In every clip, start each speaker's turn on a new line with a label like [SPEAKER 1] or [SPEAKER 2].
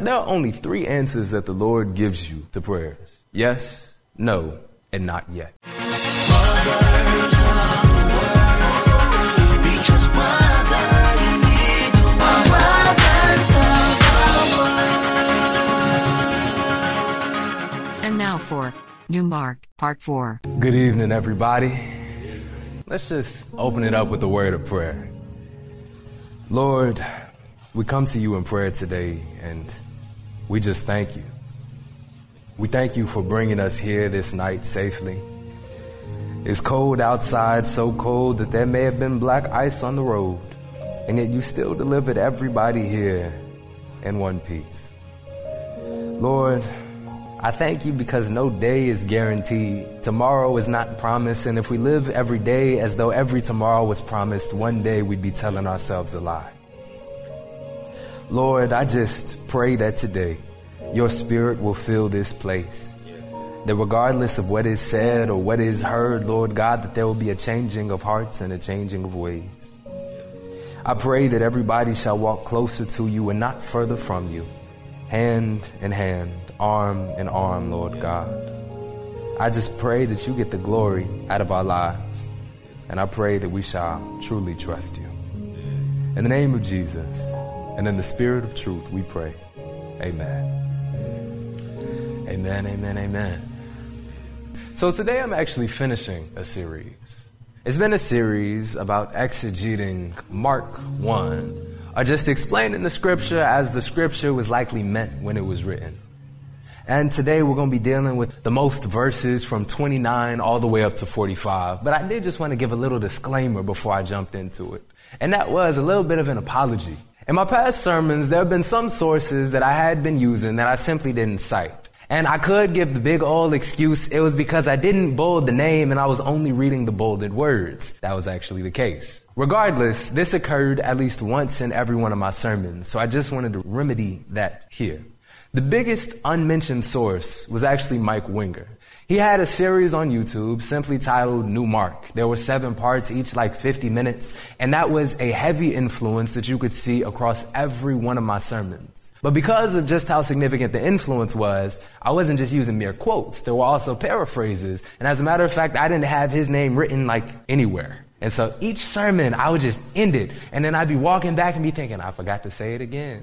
[SPEAKER 1] There are only three answers that the Lord gives you to prayers yes, no, and not yet.
[SPEAKER 2] And now for New Mark, Part 4.
[SPEAKER 1] Good evening, everybody. Let's just open it up with a word of prayer. Lord, we come to you in prayer today and we just thank you. We thank you for bringing us here this night safely. It's cold outside, so cold that there may have been black ice on the road, and yet you still delivered everybody here in one piece. Lord, I thank you because no day is guaranteed. Tomorrow is not promised, and if we live every day as though every tomorrow was promised, one day we'd be telling ourselves a lie. Lord, I just pray that today your spirit will fill this place. That regardless of what is said or what is heard, Lord God, that there will be a changing of hearts and a changing of ways. I pray that everybody shall walk closer to you and not further from you, hand in hand, arm in arm, Lord God. I just pray that you get the glory out of our lives. And I pray that we shall truly trust you. In the name of Jesus. And in the spirit of truth, we pray. Amen. Amen, amen, amen. So today I'm actually finishing a series. It's been a series about exegeting Mark 1, or just explaining the scripture as the scripture was likely meant when it was written. And today we're going to be dealing with the most verses from 29 all the way up to 45. But I did just want to give a little disclaimer before I jumped into it. And that was a little bit of an apology. In my past sermons, there have been some sources that I had been using that I simply didn't cite. And I could give the big old excuse it was because I didn't bold the name and I was only reading the bolded words. That was actually the case. Regardless, this occurred at least once in every one of my sermons, so I just wanted to remedy that here. The biggest unmentioned source was actually Mike Winger. He had a series on YouTube simply titled New Mark. There were seven parts, each like 50 minutes, and that was a heavy influence that you could see across every one of my sermons. But because of just how significant the influence was, I wasn't just using mere quotes. There were also paraphrases. And as a matter of fact, I didn't have his name written like anywhere. And so each sermon, I would just end it. And then I'd be walking back and be thinking, I forgot to say it again.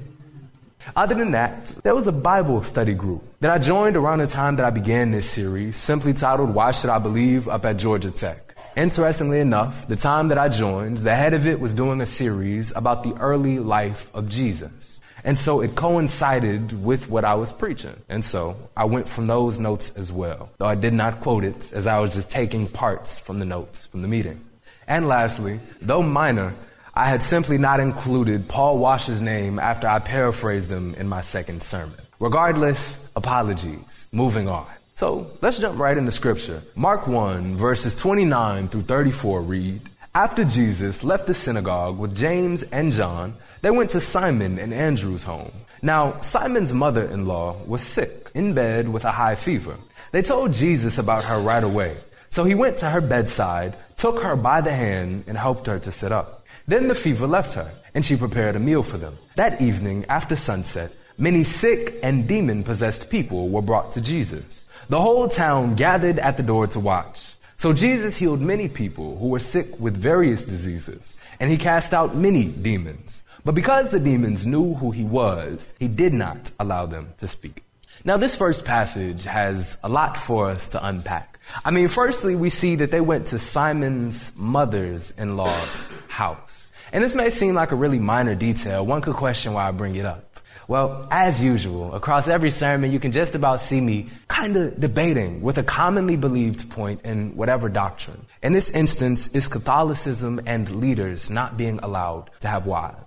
[SPEAKER 1] Other than that, there was a Bible study group that I joined around the time that I began this series, simply titled Why Should I Believe up at Georgia Tech. Interestingly enough, the time that I joined, the head of it was doing a series about the early life of Jesus. And so it coincided with what I was preaching. And so I went from those notes as well, though I did not quote it as I was just taking parts from the notes from the meeting. And lastly, though minor, I had simply not included Paul Washer's name after I paraphrased them in my second sermon. Regardless, apologies. Moving on. So let's jump right into scripture. Mark 1, verses 29 through 34 read, After Jesus left the synagogue with James and John, they went to Simon and Andrew's home. Now, Simon's mother in law was sick, in bed with a high fever. They told Jesus about her right away. So he went to her bedside, took her by the hand, and helped her to sit up. Then the fever left her, and she prepared a meal for them. That evening, after sunset, many sick and demon possessed people were brought to Jesus. The whole town gathered at the door to watch. So Jesus healed many people who were sick with various diseases, and he cast out many demons. But because the demons knew who he was, he did not allow them to speak. Now, this first passage has a lot for us to unpack. I mean, firstly, we see that they went to Simon's mother's in law's house. And this may seem like a really minor detail. One could question why I bring it up. Well, as usual, across every sermon, you can just about see me kind of debating with a commonly believed point in whatever doctrine. In this instance, is Catholicism and leaders not being allowed to have wives.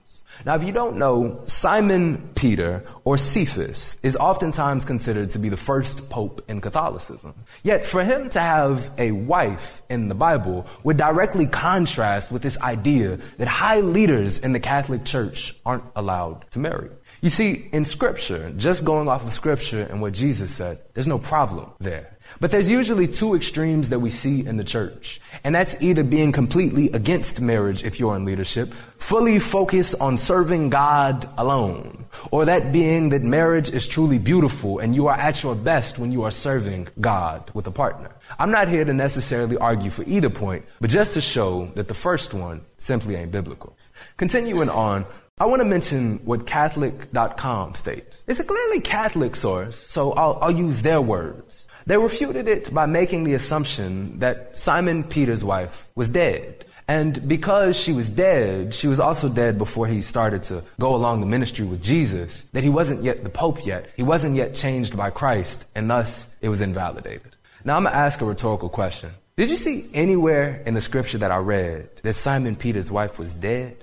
[SPEAKER 1] Now, if you don't know, Simon Peter or Cephas is oftentimes considered to be the first pope in Catholicism. Yet, for him to have a wife in the Bible would directly contrast with this idea that high leaders in the Catholic Church aren't allowed to marry. You see, in Scripture, just going off of Scripture and what Jesus said, there's no problem there. But there's usually two extremes that we see in the church. And that's either being completely against marriage if you're in leadership, fully focused on serving God alone, or that being that marriage is truly beautiful and you are at your best when you are serving God with a partner. I'm not here to necessarily argue for either point, but just to show that the first one simply ain't biblical. Continuing on, I want to mention what Catholic.com states. It's a clearly Catholic source, so I'll, I'll use their words. They refuted it by making the assumption that Simon Peter's wife was dead. And because she was dead, she was also dead before he started to go along the ministry with Jesus, that he wasn't yet the Pope yet. He wasn't yet changed by Christ, and thus it was invalidated. Now I'm going to ask a rhetorical question. Did you see anywhere in the scripture that I read that Simon Peter's wife was dead?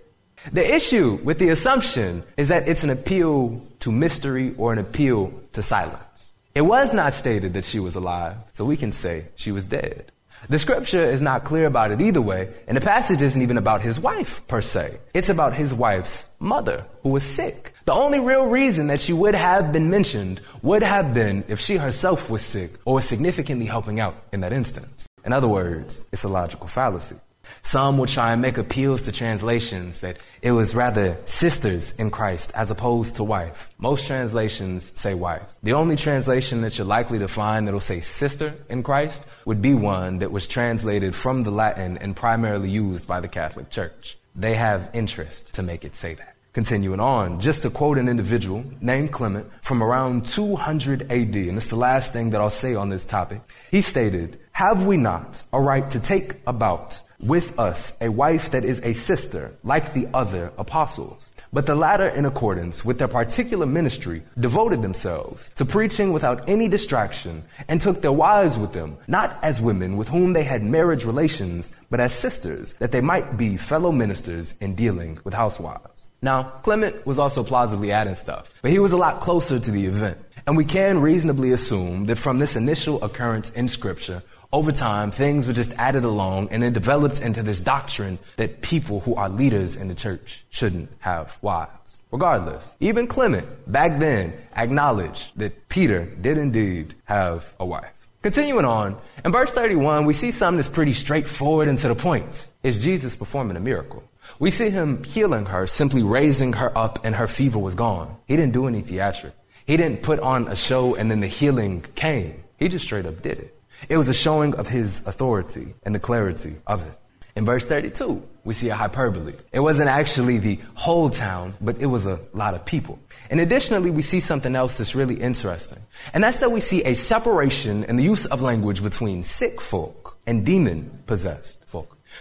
[SPEAKER 1] The issue with the assumption is that it's an appeal to mystery or an appeal to silence. It was not stated that she was alive, so we can say she was dead. The scripture is not clear about it either way, and the passage isn't even about his wife per se. It's about his wife's mother, who was sick. The only real reason that she would have been mentioned would have been if she herself was sick or was significantly helping out in that instance. In other words, it's a logical fallacy. Some would try and make appeals to translations that it was rather sisters in Christ as opposed to wife. Most translations say wife. The only translation that you're likely to find that'll say sister in Christ would be one that was translated from the Latin and primarily used by the Catholic Church. They have interest to make it say that. Continuing on, just to quote an individual named Clement from around 200 AD, and it's the last thing that I'll say on this topic, he stated, Have we not a right to take about with us a wife that is a sister, like the other apostles. But the latter, in accordance with their particular ministry, devoted themselves to preaching without any distraction and took their wives with them, not as women with whom they had marriage relations, but as sisters, that they might be fellow ministers in dealing with housewives. Now, Clement was also plausibly adding stuff, but he was a lot closer to the event. And we can reasonably assume that from this initial occurrence in Scripture, over time, things were just added along and it developed into this doctrine that people who are leaders in the church shouldn't have wives. Regardless, even Clement back then acknowledged that Peter did indeed have a wife. Continuing on, in verse 31, we see something that's pretty straightforward and to the point. It's Jesus performing a miracle. We see him healing her, simply raising her up, and her fever was gone. He didn't do any theatric. He didn't put on a show and then the healing came. He just straight up did it. It was a showing of his authority and the clarity of it. In verse 32, we see a hyperbole. It wasn't actually the whole town, but it was a lot of people. And additionally, we see something else that's really interesting. And that's that we see a separation in the use of language between sick folk and demon possessed.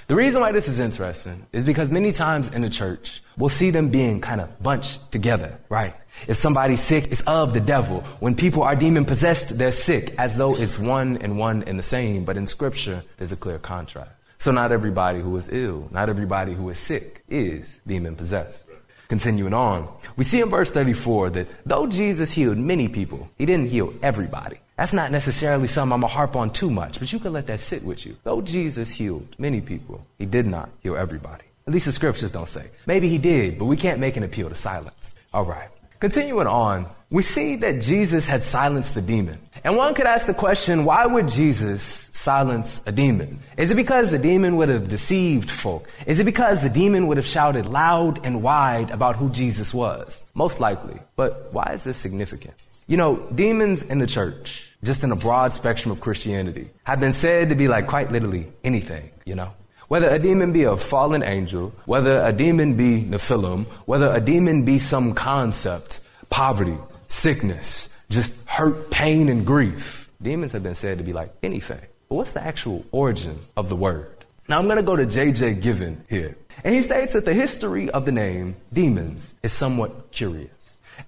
[SPEAKER 1] The reason why this is interesting is because many times in the church, we'll see them being kind of bunched together, right? If somebody's sick, it's of the devil. When people are demon possessed, they're sick as though it's one and one and the same. But in scripture, there's a clear contrast. So not everybody who is ill, not everybody who is sick is demon possessed. Continuing on, we see in verse 34 that though Jesus healed many people, he didn't heal everybody. That's not necessarily something I'm going to harp on too much, but you can let that sit with you. Though Jesus healed many people, he did not heal everybody. At least the scriptures don't say. Maybe he did, but we can't make an appeal to silence. All right. Continuing on, we see that Jesus had silenced the demon. And one could ask the question, why would Jesus silence a demon? Is it because the demon would have deceived folk? Is it because the demon would have shouted loud and wide about who Jesus was? Most likely. But why is this significant? You know, demons in the church, just in a broad spectrum of Christianity, have been said to be like quite literally anything, you know? Whether a demon be a fallen angel, whether a demon be Nephilim, whether a demon be some concept, poverty, sickness, just hurt, pain, and grief. Demons have been said to be like anything. But what's the actual origin of the word? Now I'm going to go to J.J. Given here. And he states that the history of the name demons is somewhat curious.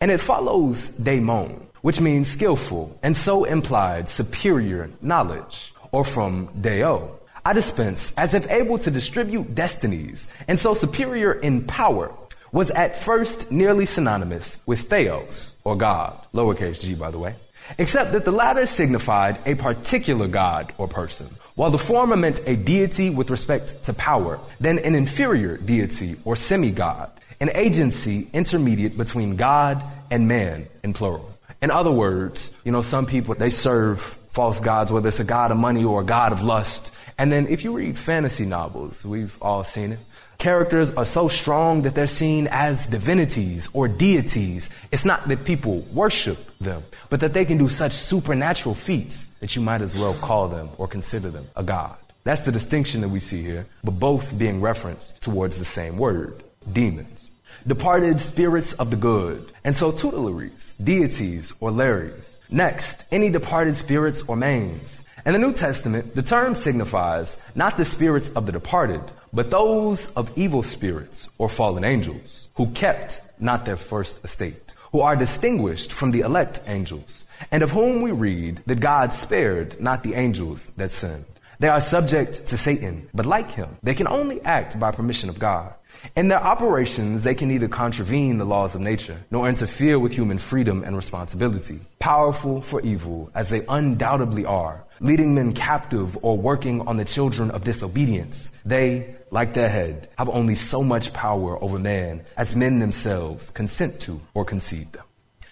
[SPEAKER 1] And it follows daemon, which means skillful, and so implied superior knowledge, or from deo. I dispense as if able to distribute destinies, and so superior in power, was at first nearly synonymous with theos, or God, lowercase g by the way, except that the latter signified a particular God or person, while the former meant a deity with respect to power, then an inferior deity or semi-god an agency intermediate between God and man in plural. In other words, you know, some people, they serve false gods, whether it's a god of money or a god of lust. And then if you read fantasy novels, we've all seen it. Characters are so strong that they're seen as divinities or deities. It's not that people worship them, but that they can do such supernatural feats that you might as well call them or consider them a god. That's the distinction that we see here, but both being referenced towards the same word, demons departed spirits of the good, and so tutelaries, deities, or lares. Next, any departed spirits or manes. In the New Testament, the term signifies not the spirits of the departed, but those of evil spirits or fallen angels, who kept not their first estate, who are distinguished from the elect angels, and of whom we read that God spared not the angels that sinned. They are subject to Satan, but like him, they can only act by permission of God. In their operations, they can neither contravene the laws of nature nor interfere with human freedom and responsibility. Powerful for evil, as they undoubtedly are, leading men captive or working on the children of disobedience, they, like their head, have only so much power over man as men themselves consent to or concede them.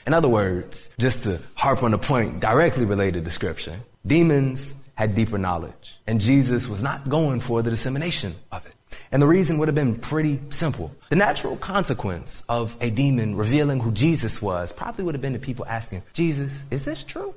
[SPEAKER 1] In other words, just to harp on a point directly related to Scripture, demons had deeper knowledge, and Jesus was not going for the dissemination of it. And the reason would have been pretty simple. The natural consequence of a demon revealing who Jesus was probably would have been the people asking, Jesus, is this true?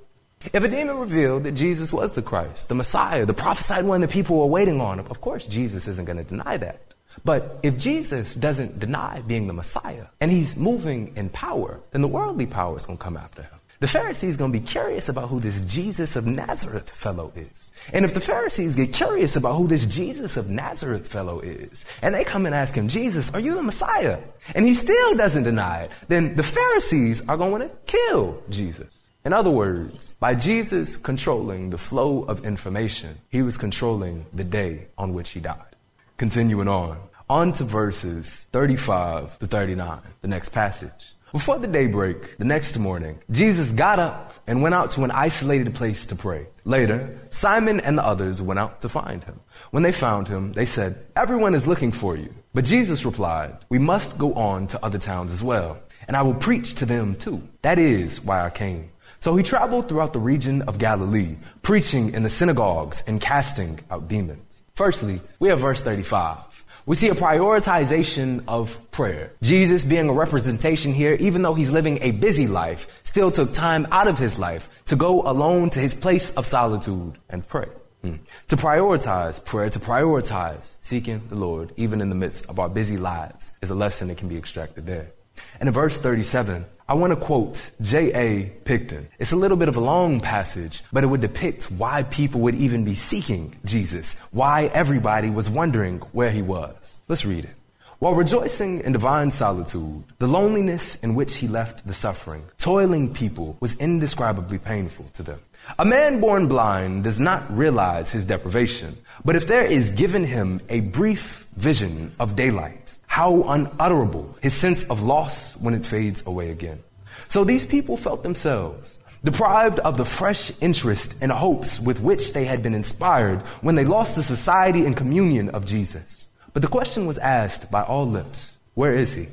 [SPEAKER 1] If a demon revealed that Jesus was the Christ, the Messiah, the prophesied one that people were waiting on, of course Jesus isn't going to deny that. But if Jesus doesn't deny being the Messiah and he's moving in power, then the worldly power is going to come after him. The Pharisees going to be curious about who this Jesus of Nazareth fellow is. And if the Pharisees get curious about who this Jesus of Nazareth fellow is, and they come and ask him, Jesus, are you the Messiah? And he still doesn't deny it, then the Pharisees are going to kill Jesus. In other words, by Jesus controlling the flow of information, he was controlling the day on which he died. Continuing on, on to verses 35 to 39, the next passage. Before the daybreak, the next morning, Jesus got up and went out to an isolated place to pray. Later, Simon and the others went out to find him. When they found him, they said, Everyone is looking for you. But Jesus replied, We must go on to other towns as well, and I will preach to them too. That is why I came. So he traveled throughout the region of Galilee, preaching in the synagogues and casting out demons. Firstly, we have verse 35 we see a prioritization of prayer. Jesus being a representation here, even though he's living a busy life, still took time out of his life to go alone to his place of solitude and pray. Hmm. To prioritize prayer, to prioritize seeking the Lord, even in the midst of our busy lives, is a lesson that can be extracted there. And in verse 37, I want to quote J.A. Picton. It's a little bit of a long passage, but it would depict why people would even be seeking Jesus, why everybody was wondering where he was. Let's read it. While rejoicing in divine solitude, the loneliness in which he left the suffering, toiling people was indescribably painful to them. A man born blind does not realize his deprivation, but if there is given him a brief vision of daylight, how unutterable his sense of loss when it fades away again. So these people felt themselves deprived of the fresh interest and hopes with which they had been inspired when they lost the society and communion of Jesus. But the question was asked by all lips Where is he?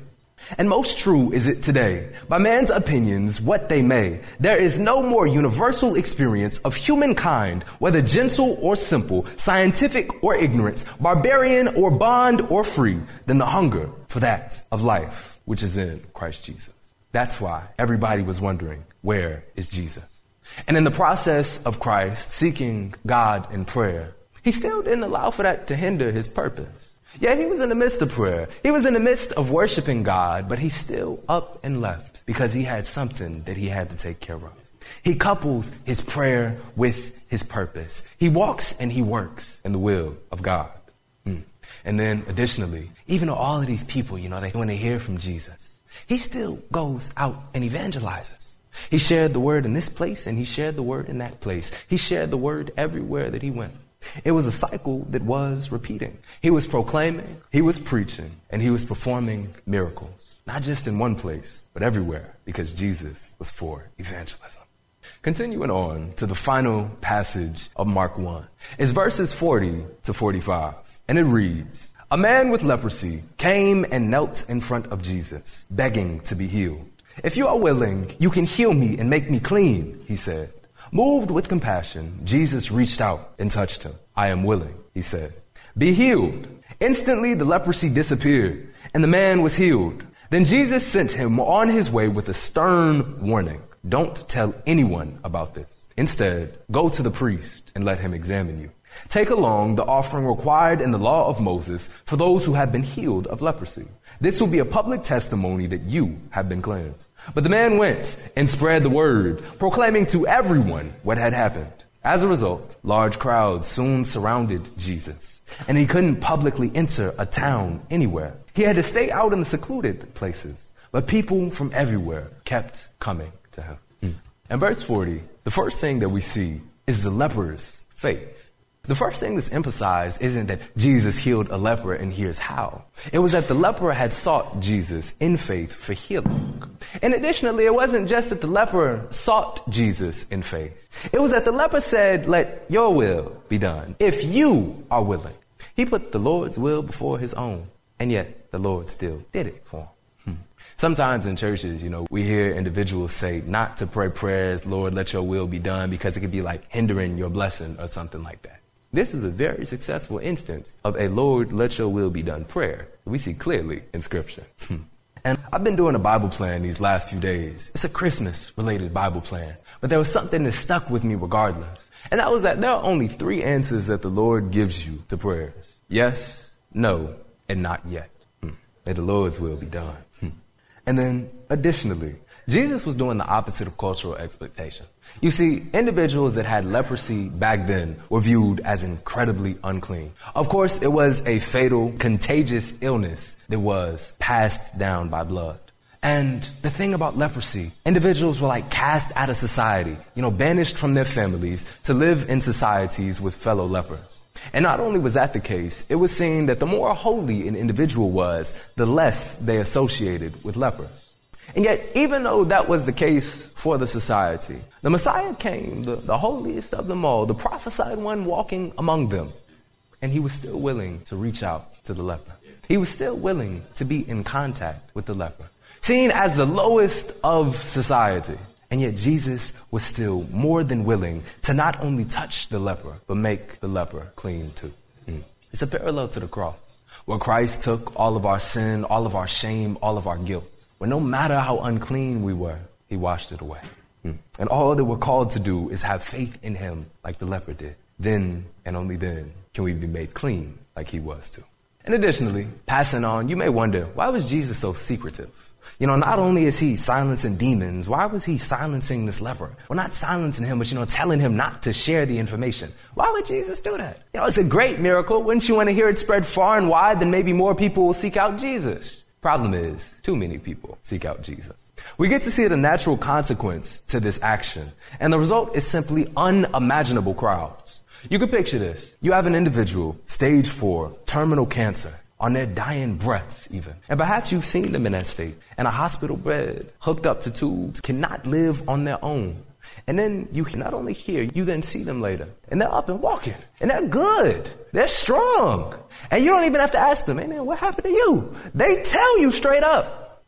[SPEAKER 1] And most true is it today, by man's opinions, what they may, there is no more universal experience of humankind, whether gentle or simple, scientific or ignorant, barbarian or bond or free, than the hunger for that of life which is in Christ Jesus. That's why everybody was wondering, where is Jesus? And in the process of Christ seeking God in prayer, he still didn't allow for that to hinder his purpose. Yeah, he was in the midst of prayer. He was in the midst of worshiping God, but he's still up and left because he had something that he had to take care of. He couples his prayer with his purpose. He walks and he works in the will of God. Hmm. And then additionally, even though all of these people, you know, they, when they hear from Jesus, he still goes out and evangelizes. He shared the word in this place and he shared the word in that place. He shared the word everywhere that he went. It was a cycle that was repeating. He was proclaiming, he was preaching, and he was performing miracles. Not just in one place, but everywhere, because Jesus was for evangelism. Continuing on to the final passage of Mark 1 is verses 40 to 45, and it reads, A man with leprosy came and knelt in front of Jesus, begging to be healed. If you are willing, you can heal me and make me clean, he said. Moved with compassion, Jesus reached out and touched him. I am willing, he said. Be healed. Instantly the leprosy disappeared and the man was healed. Then Jesus sent him on his way with a stern warning. Don't tell anyone about this. Instead, go to the priest and let him examine you. Take along the offering required in the law of Moses for those who have been healed of leprosy. This will be a public testimony that you have been cleansed. But the man went and spread the word, proclaiming to everyone what had happened. As a result, large crowds soon surrounded Jesus, and he couldn't publicly enter a town anywhere. He had to stay out in the secluded places, but people from everywhere kept coming to him. In hmm. verse 40, the first thing that we see is the leper's faith. The first thing that's emphasized isn't that Jesus healed a leper and here's how. It was that the leper had sought Jesus in faith for healing. And additionally, it wasn't just that the leper sought Jesus in faith. It was that the leper said, let your will be done if you are willing. He put the Lord's will before his own, and yet the Lord still did it for him. Hmm. Sometimes in churches, you know, we hear individuals say not to pray prayers, Lord, let your will be done, because it could be like hindering your blessing or something like that. This is a very successful instance of a Lord, let your will be done prayer we see clearly in Scripture. Hmm. and I've been doing a Bible plan these last few days. It's a Christmas related Bible plan, but there was something that stuck with me regardless. And that was that there are only three answers that the Lord gives you to prayers yes, no, and not yet. Hmm. May the Lord's will be done. Hmm. And then, additionally, Jesus was doing the opposite of cultural expectation. You see, individuals that had leprosy back then were viewed as incredibly unclean. Of course, it was a fatal, contagious illness that was passed down by blood. And the thing about leprosy, individuals were like cast out of society, you know, banished from their families to live in societies with fellow lepers. And not only was that the case, it was seen that the more holy an individual was, the less they associated with lepers. And yet, even though that was the case for the society, the Messiah came, the, the, holiest of them all, the prophesied one walking among them, and he was still willing to reach out to the leper. He was still willing to be in contact with the leper, seen as the lowest of society. And yet, Jesus was still more than willing to not only touch the leper, but make the leper clean too. Mm. It's a parallel to the cross, where Christ took all of our sin, all of our shame, all of our guilt but no matter how unclean we were, he washed it away. Hmm. And all that we're called to do is have faith in him like the leper did. Then and only then can we be made clean like he was too. And additionally, passing on, you may wonder, why was Jesus so secretive? You know, not only is he silencing demons, why was he silencing this leper? Well, not silencing him, but, you know, telling him not to share the information. Why would Jesus do that? You know, it's a great miracle. Wouldn't you want to hear it spread far and wide? Then maybe more people will seek out Jesus. Problem is, too many people seek out Jesus. We get to see the natural consequence to this action, and the result is simply unimaginable crowds. You can picture this. You have an individual, stage four, terminal cancer, on their dying breaths even. And perhaps you've seen them in that state, and a hospital bed, hooked up to tubes, cannot live on their own. And then you not only hear, you then see them later. And they're up and walking. And they're good. They're strong. And you don't even have to ask them, hey man, what happened to you? They tell you straight up.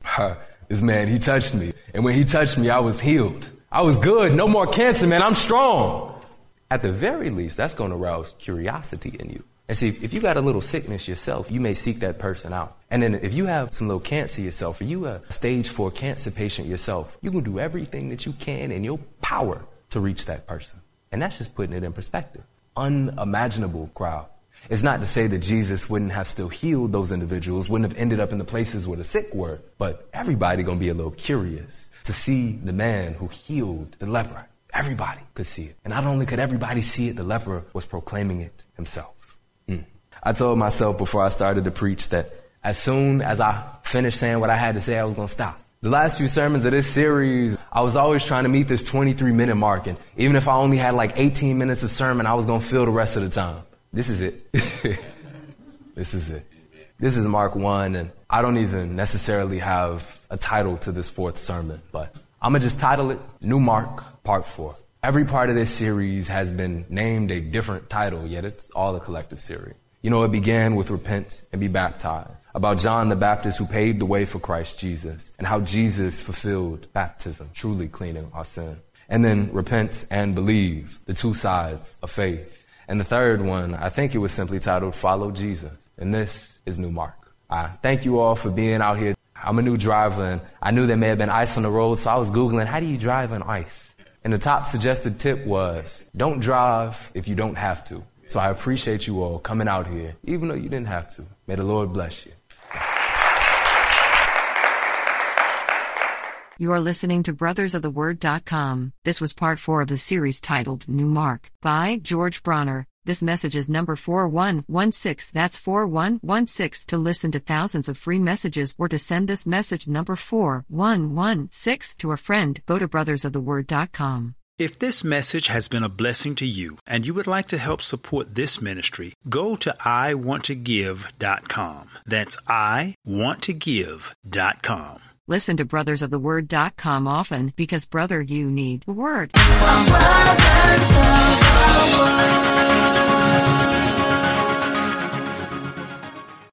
[SPEAKER 1] this man, he touched me. And when he touched me, I was healed. I was good. No more cancer, man. I'm strong. At the very least, that's going to arouse curiosity in you. And see, if you got a little sickness yourself, you may seek that person out. And then if you have some little cancer yourself, or you a stage four cancer patient yourself, you can do everything that you can in your power to reach that person. And that's just putting it in perspective. Unimaginable crowd. It's not to say that Jesus wouldn't have still healed those individuals, wouldn't have ended up in the places where the sick were, but everybody gonna be a little curious to see the man who healed the leper. Everybody could see it. And not only could everybody see it, the leper was proclaiming it himself. I told myself before I started to preach that as soon as I finished saying what I had to say, I was going to stop. The last few sermons of this series, I was always trying to meet this 23 minute mark. And even if I only had like 18 minutes of sermon, I was going to fill the rest of the time. This is it. this is it. This is Mark 1, and I don't even necessarily have a title to this fourth sermon, but I'm going to just title it New Mark Part 4. Every part of this series has been named a different title, yet it's all a collective series. You know, it began with repent and be baptized, about John the Baptist who paved the way for Christ Jesus and how Jesus fulfilled baptism, truly cleaning our sin. And then repent and believe, the two sides of faith. And the third one, I think it was simply titled Follow Jesus. And this is New Mark. I thank you all for being out here. I'm a new driver and I knew there may have been ice on the road, so I was Googling, how do you drive on ice? And the top suggested tip was, don't drive if you don't have to. So I appreciate you all coming out here, even though you didn't have to. May the Lord bless you.
[SPEAKER 2] You are listening to brothersoftheword.com. This was part 4 of the series titled New Mark by George Bronner. This message is number 4116. That's 4116. To listen to thousands of free messages or to send this message number 4116 to a friend, go to brothersoftheword.com.
[SPEAKER 3] If this message has been a blessing to you and you would like to help support this ministry, go to iwanttogive.com. That's iwanttogive.com.
[SPEAKER 2] Listen to Brothers of the Word.com often because, brother, you need the Word.